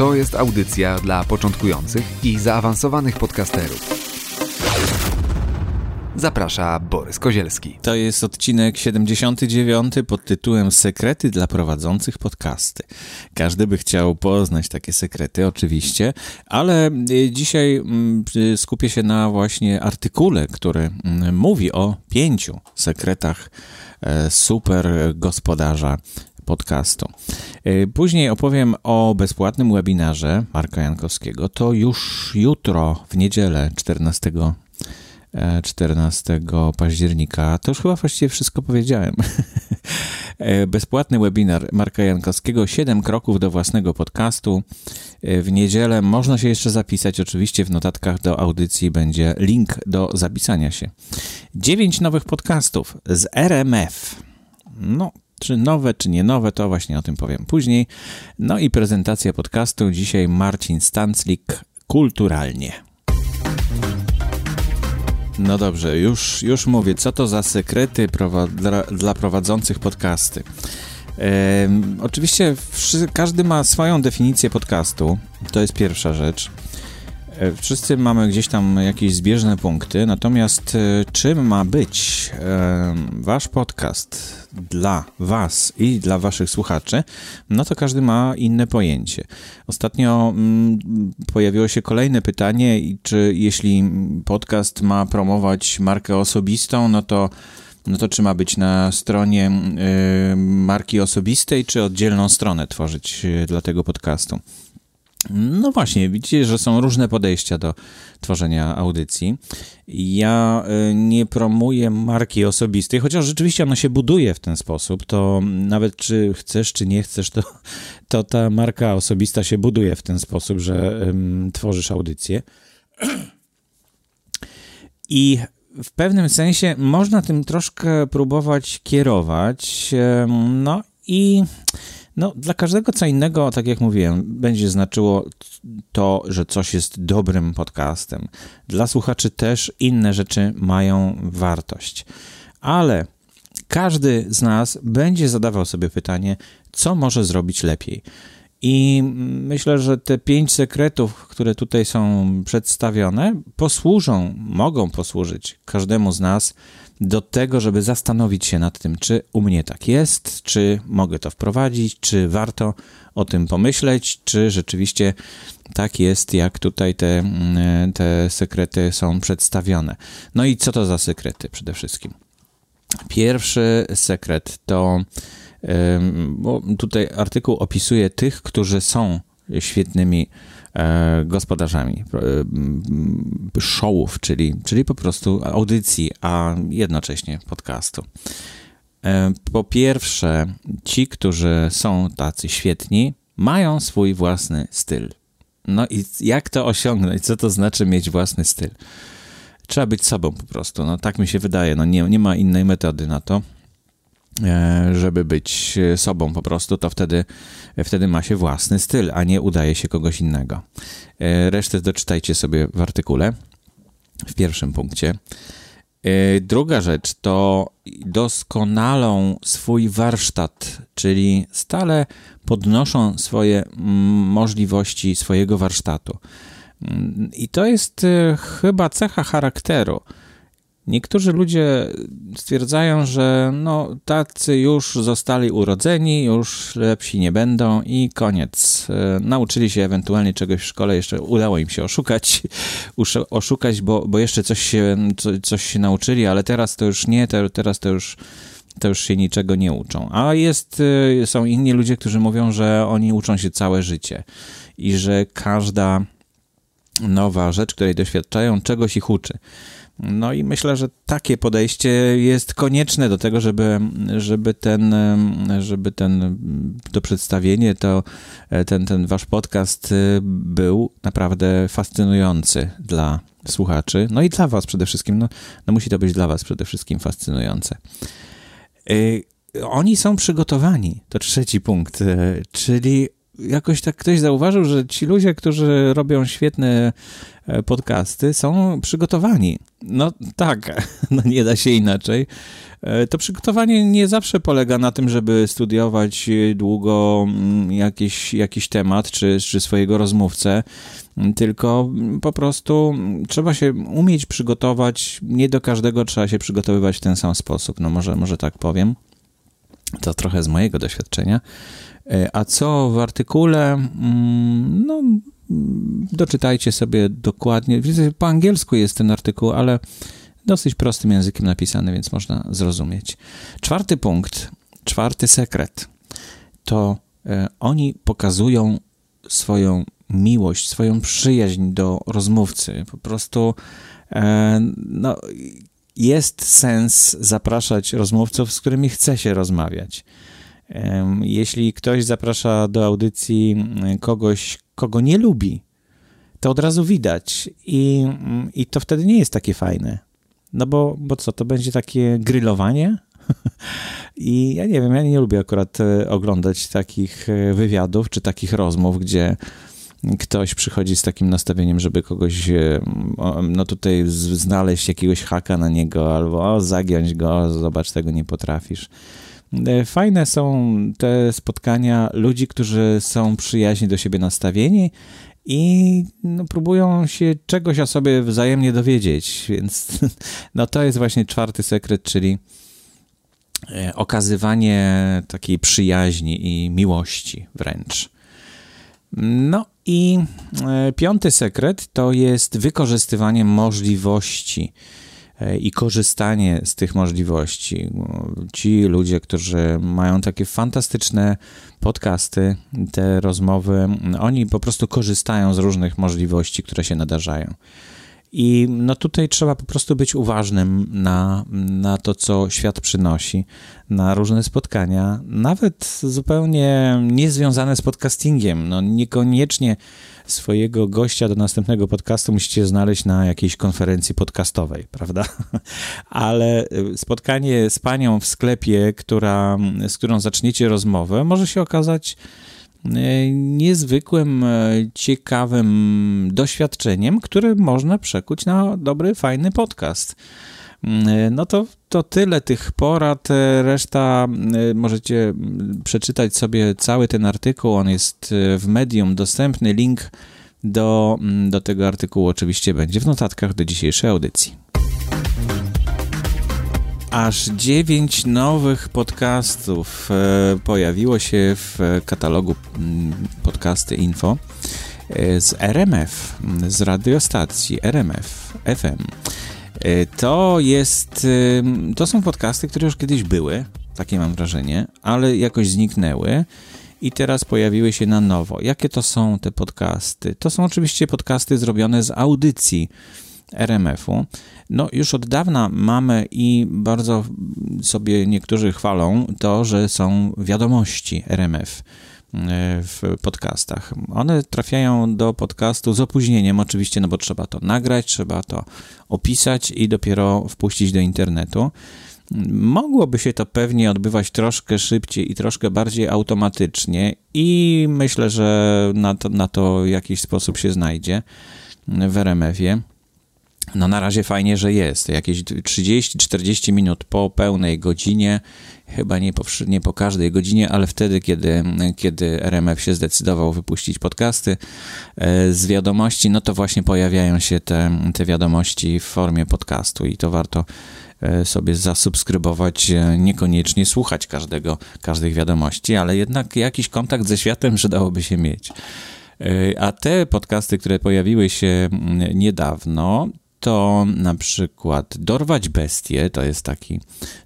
To jest audycja dla początkujących i zaawansowanych podcasterów. Zaprasza Borys Kozielski. To jest odcinek 79 pod tytułem Sekrety dla prowadzących podcasty. Każdy by chciał poznać takie sekrety, oczywiście, ale y, dzisiaj mm, y, skupię się na właśnie artykule, który mm, mówi o pięciu sekretach e, super gospodarza podcastu. Y, później opowiem o bezpłatnym webinarze Marka Jankowskiego. To już jutro, w niedzielę 14 14 e, października. To już chyba właściwie wszystko powiedziałem. E, bezpłatny webinar Marka Jankowskiego, 7 kroków do własnego podcastu. E, w niedzielę można się jeszcze zapisać. Oczywiście w notatkach do audycji będzie link do zapisania się. 9 nowych podcastów z RMF. No, czy nowe, czy nie nowe, to właśnie o tym powiem później. No i prezentacja podcastu. Dzisiaj Marcin Stanclik kulturalnie. No dobrze, już, już mówię, co to za sekrety dla, dla prowadzących podcasty. oczywiście każdy ma swoją definicję podcastu, to jest pierwsza rzecz. E, wszyscy mamy gdzieś tam jakieś zbieżne punkty, natomiast e, czym ma być e, wasz podcast dla was i dla waszych słuchaczy, no to każdy ma inne pojęcie. Ostatnio mm, pojawiło się kolejne pytanie, czy jeśli podcast ma promować markę osobistą, no to no to czy ma być na stronie marki osobistej, czy oddzielną stronę tworzyć dla tego podcastu? No właśnie, widzicie, że są różne podejścia do tworzenia audycji. Ja y, nie promuję marki osobistej, chociaż rzeczywiście ona się buduje w ten sposób, to nawet czy chcesz, czy nie chcesz, to, to ta marka osobista się buduje w ten sposób, że um, tworzysz audycję. I w pewnym sensie można tym troszkę próbować kierować, no i no, dla każdego co innego, tak jak mówiłem, będzie znaczyło to, że coś jest dobrym podcastem. Dla słuchaczy też inne rzeczy mają wartość. Ale każdy z nas będzie zadawał sobie pytanie, co może zrobić lepiej. I myślę, że te pięć sekretów, które tutaj są przedstawione, posłużą, mogą posłużyć każdemu z nas do tego, żeby zastanowić się nad tym, czy u mnie tak jest, czy mogę to wprowadzić, czy warto o tym pomyśleć, czy rzeczywiście tak jest, jak tutaj te, mm, te sekrety są przedstawione. No i co to za sekrety przede wszystkim? Pierwszy sekret to, bo tutaj artykuł opisuje tych, którzy są świetnymi E, gospodarzami e, showów, czyli, czyli po prostu audycji, a jednocześnie podcastu. E, po pierwsze, ci, którzy są tacy świetni, mają swój własny styl. No i jak to osiągnąć? Co to znaczy mieć własny styl? Trzeba być sobą po prostu. No tak mi się wydaje. No nie, nie ma innej metody na to. E, żeby być sobą po prostu, to wtedy, wtedy ma się własny styl, a nie udaje się kogoś innego. E, resztę doczytajcie sobie w artykule w pierwszym punkcie. E, druga rzecz to doskonalą swój warsztat, czyli stale podnoszą swoje możliwości swojego warsztatu. I to jest chyba cecha charakteru. Niektórzy ludzie stwierdzają, że no, tacy już zostali urodzeni, już lepsi nie będą i koniec. E, nauczyli się ewentualnie czegoś w szkole, jeszcze udało im się oszukać, oszukać, bo, bo jeszcze coś się, coś się nauczyli, ale teraz to już nie, teraz to już, to już się niczego nie uczą. A jest, e, są inni ludzie, którzy mówią, że oni uczą się całe życie i że każda nowa rzecz, której doświadczają, czegoś ich uczy. No i myślę, że takie podejście jest konieczne do tego, żeby, żeby ten, żeby ten, to przedstawienie, to, ten, ten wasz podcast był naprawdę fascynujący dla słuchaczy, no i dla was przede wszystkim. No, no musi to być dla was przede wszystkim fascynujące. Y, oni są przygotowani, to trzeci punkt, y, czyli jakoś tak ktoś zauważył, że ci ludzie, którzy robią świetne e, podcasty, są przygotowani. No tak, no nie da się inaczej. E, to przygotowanie nie zawsze polega na tym, żeby studiować długo mm, jakiś, jakiś temat czy, czy swojego rozmówcę, tylko po prostu trzeba się umieć przygotować. Nie do każdego trzeba się przygotowywać w ten sam sposób. No może, może tak powiem. To trochę z mojego doświadczenia. E, a co w artykule? Mm, no, doczytajcie sobie dokładnie. Po angielsku jest ten artykuł, ale dosyć prostym językiem napisany, więc można zrozumieć. Czwarty punkt, czwarty sekret to e, oni pokazują swoją miłość, swoją przyjaźń do rozmówcy. Po prostu e, no, jest sens zapraszać rozmówców, z którymi chce się rozmawiać. Jeśli ktoś zaprasza do audycji mm, kogoś, kogo nie lubi, to od razu widać i, mm, i to wtedy nie jest takie fajne. No bo, bo co, to będzie takie grillowanie? I ja nie wiem, ja nie lubię akurat e, oglądać takich e, wywiadów czy takich rozmów, gdzie ktoś przychodzi z takim nastawieniem, żeby kogoś, e, no tutaj znaleźć jakiegoś haka na niego, albo o, zagiąć go, zobacz, tego nie potrafisz. E, fajne są te spotkania ludzi, którzy są przyjaźni do siebie nastawieni i no, próbują się czegoś o sobie wzajemnie dowiedzieć, więc no to jest właśnie czwarty sekret, czyli e, okazywanie takiej przyjaźni i miłości wręcz. No i e, piąty sekret to jest wykorzystywanie możliwości E, i korzystanie z tych możliwości. Ci ludzie, którzy mają takie fantastyczne podcasty, te rozmowy, oni po prostu korzystają z różnych możliwości, które się nadarzają. I no tutaj trzeba po prostu być uważnym na, na to, co świat przynosi, na różne spotkania, nawet zupełnie niezwiązane z podcastingiem. No niekoniecznie swojego gościa do następnego podcastu musicie znaleźć na jakiejś konferencji podcastowej, prawda? Ale y, spotkanie z panią w sklepie, która, z którą zaczniecie rozmowę, może się okazać niezwykłym, y, ciekawym doświadczeniem, które można przekuć na dobry, fajny podcast. No to, to tyle tych porad. Reszta możecie przeczytać sobie cały ten artykuł. On jest w medium dostępny. Link do, do tego artykułu oczywiście będzie w notatkach do dzisiejszej audycji. Aż dziewięć nowych podcastów e, pojawiło się w katalogu podcasty info e, z RMF, z radiostacji RMF FM. E, to jest, to są podcasty, które już kiedyś były, takie mam wrażenie, ale jakoś zniknęły i teraz pojawiły się na nowo. Jakie to są te podcasty? To są oczywiście podcasty zrobione z audycji RMF-u. No, już od dawna mamy i bardzo sobie niektórzy chwalą to, że są wiadomości RMF w podcastach. One trafiają do podcastu z opóźnieniem, oczywiście, no bo trzeba to nagrać, trzeba to opisać i dopiero wpuścić do internetu. Mogłoby się to pewnie odbywać troszkę szybciej i troszkę bardziej automatycznie, i myślę, że na to, na to jakiś sposób się znajdzie w RMF-ie. No na razie fajnie, że jest. Jakieś 30-40 minut po pełnej godzinie, chyba nie po, nie po każdej godzinie, ale wtedy, kiedy, kiedy RMF się zdecydował wypuścić podcasty e, z wiadomości, no to właśnie pojawiają się te, te wiadomości w formie podcastu i to warto e, sobie zasubskrybować, e, niekoniecznie słuchać każdego, każdych wiadomości, ale jednak jakiś kontakt ze światem przydałoby się mieć. A te podcasty, które pojawiły się niedawno, to na przykład Dorwać Bestie, to jest taki,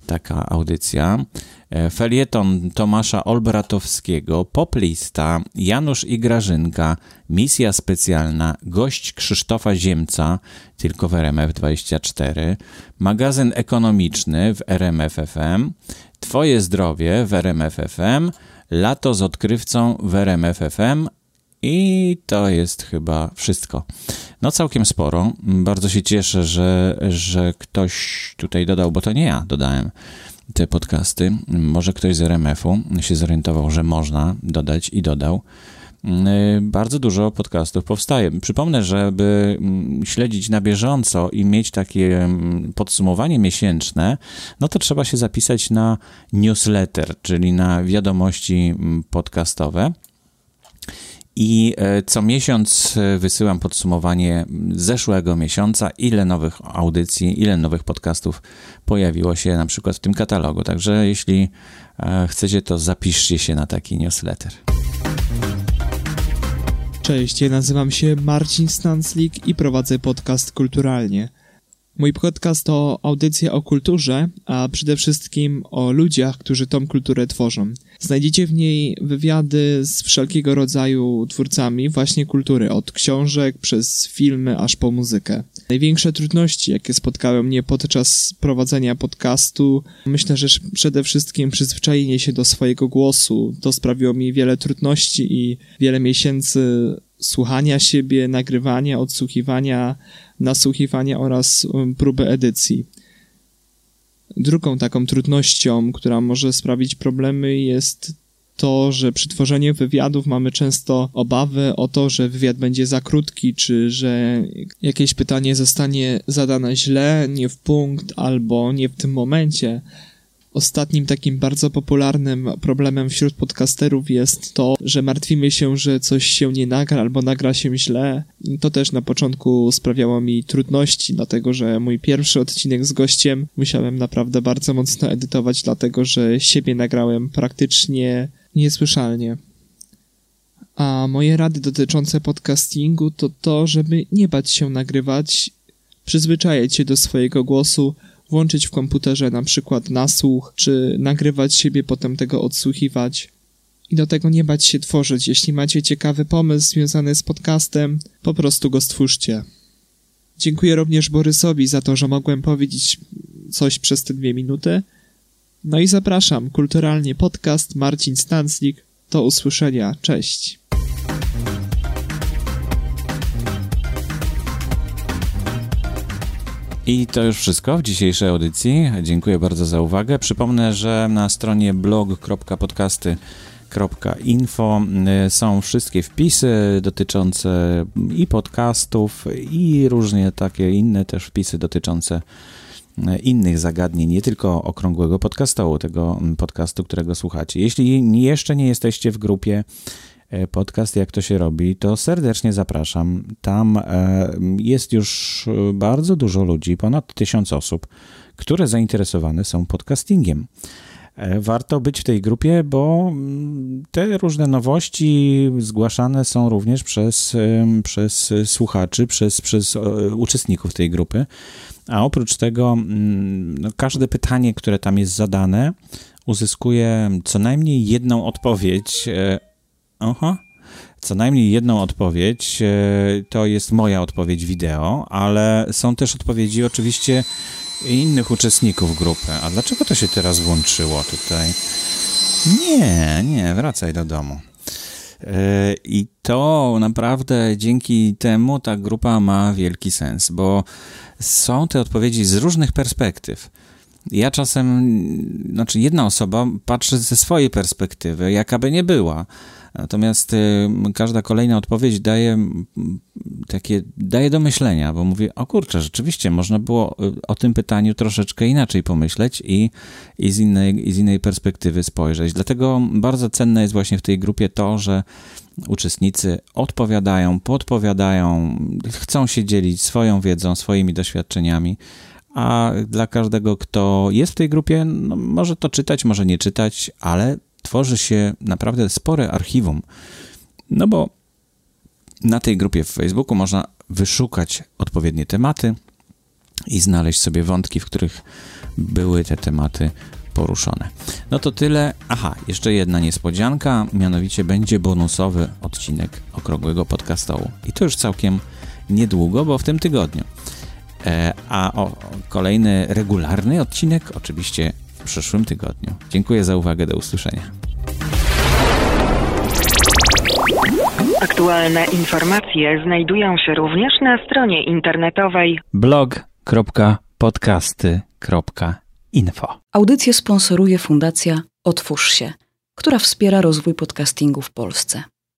taka audycja. e, felieton Tomasza Olbratowskiego, poplista Janusz i Grażynka, misja specjalna, gość Krzysztofa Ziemca, tylko w RMF24, magazyn ekonomiczny w RMFFM, Twoje zdrowie w RMFFM, lato z odkrywcą w RMFFM, i to jest chyba wszystko. No całkiem sporo. Bardzo się cieszę, że, że ktoś tutaj dodał, bo to nie ja dodałem te podcasty. Może ktoś z RMF-u się zorientował, że można dodać i dodał. Bardzo dużo podcastów powstaje. Przypomnę, żeby śledzić na bieżąco i mieć takie podsumowanie miesięczne, no to trzeba się zapisać na newsletter, czyli na wiadomości podcastowe. I e, co miesiąc e, wysyłam podsumowanie zeszłego miesiąca, ile nowych audycji, ile nowych podcastów pojawiło się na przykład w tym katalogu. Także jeśli e, chcecie, to zapiszcie się na taki newsletter. Cześć, ja nazywam się Marcin Stanslik i prowadzę podcast Kulturalnie. Mój podcast to audycja o kulturze, a przede wszystkim o ludziach, którzy tą kulturę tworzą. Znajdziecie w niej wywiady z wszelkiego rodzaju twórcami właśnie kultury, od książek przez filmy aż po muzykę. Największe trudności, jakie spotkały mnie podczas prowadzenia podcastu, myślę, że przede wszystkim przyzwyczajenie się do swojego głosu. To sprawiło mi wiele trudności i wiele miesięcy słuchania siebie, nagrywania, odsłuchiwania, nasłuchiwania oraz um, próby edycji. Drugą taką trudnością, która może sprawić problemy, jest to, że przy tworzeniu wywiadów mamy często obawy o to, że wywiad będzie za krótki, czy że jakieś pytanie zostanie zadane źle, nie w punkt albo nie w tym momencie. Ostatnim takim bardzo popularnym problemem wśród podcasterów jest to, że martwimy się, że coś się nie nagra albo nagra się źle. To też na początku sprawiało mi trudności, dlatego że mój pierwszy odcinek z gościem musiałem naprawdę bardzo mocno edytować, dlatego że siebie nagrałem praktycznie niesłyszalnie. A moje rady dotyczące podcastingu to to, żeby nie bać się nagrywać, przyzwyczajać się do swojego głosu, włączyć w komputerze na przykład nasłuch, czy nagrywać siebie, potem tego odsłuchiwać. I do tego nie bać się tworzyć. Jeśli macie ciekawy pomysł związany z podcastem, po prostu go stwórzcie. Dziękuję również Borysowi za to, że mogłem powiedzieć coś przez te dwie minuty. No i zapraszam, kulturalnie podcast Marcin Stanslik. Do usłyszenia. Cześć. I to już wszystko w dzisiejszej audycji. Dziękuję bardzo za uwagę. Przypomnę, że na stronie blog.podcasty.info y, są wszystkie wpisy dotyczące i podcastów, i różnie takie inne też wpisy dotyczące y, innych zagadnień, nie tylko okrągłego podcastu, tego podcastu, którego słuchacie. Jeśli jeszcze nie jesteście w grupie podcast Jak to się robi, to serdecznie zapraszam. Tam e, jest już bardzo dużo ludzi, ponad tysiąc osób, które zainteresowane są podcastingiem. E, warto być w tej grupie, bo mm, te różne nowości zgłaszane są również przez, przez słuchaczy, przez, przez uczestników tej grupy. A oprócz tego, mm, no, każde pytanie, które tam jest zadane, uzyskuje co najmniej jedną odpowiedź Aha. Co najmniej jedną odpowiedź, e, to jest moja odpowiedź wideo, ale są też odpowiedzi oczywiście innych uczestników grupy. A dlaczego to się teraz włączyło tutaj? Nie, nie, wracaj do domu. E, I to naprawdę dzięki temu ta grupa ma wielki sens, bo są te odpowiedzi z różnych perspektyw. Ja czasem, znaczy jedna osoba patrzy ze swojej perspektywy, jaka by nie była Natomiast y, każda kolejna odpowiedź daje takie, daje do myślenia, bo mówię, o kurczę, rzeczywiście można było y, o tym pytaniu troszeczkę inaczej pomyśleć i, i, z, innej, i z innej perspektywy spojrzeć. Dlatego bardzo cenne jest właśnie w tej grupie to, że uczestnicy odpowiadają, podpowiadają, chcą się dzielić swoją wiedzą, swoimi doświadczeniami a dla każdego, kto jest w tej grupie, no, może to czytać, może nie czytać, ale tworzy się naprawdę spore archiwum. No bo na tej grupie w Facebooku można wyszukać odpowiednie tematy i znaleźć sobie wątki, w których były te tematy poruszone. No to tyle. Aha, jeszcze jedna niespodzianka, mianowicie będzie bonusowy odcinek Okrągłego Podcastołu. I to już całkiem niedługo, bo w tym tygodniu. E, a o, kolejny regularny odcinek oczywiście w przyszłym tygodniu. Dziękuję za uwagę, do usłyszenia. Aktualne informacje znajdują się również na stronie internetowej blog.podcasty.info. Audycję sponsoruje Fundacja Otwórz się, która wspiera rozwój podcastingu w Polsce.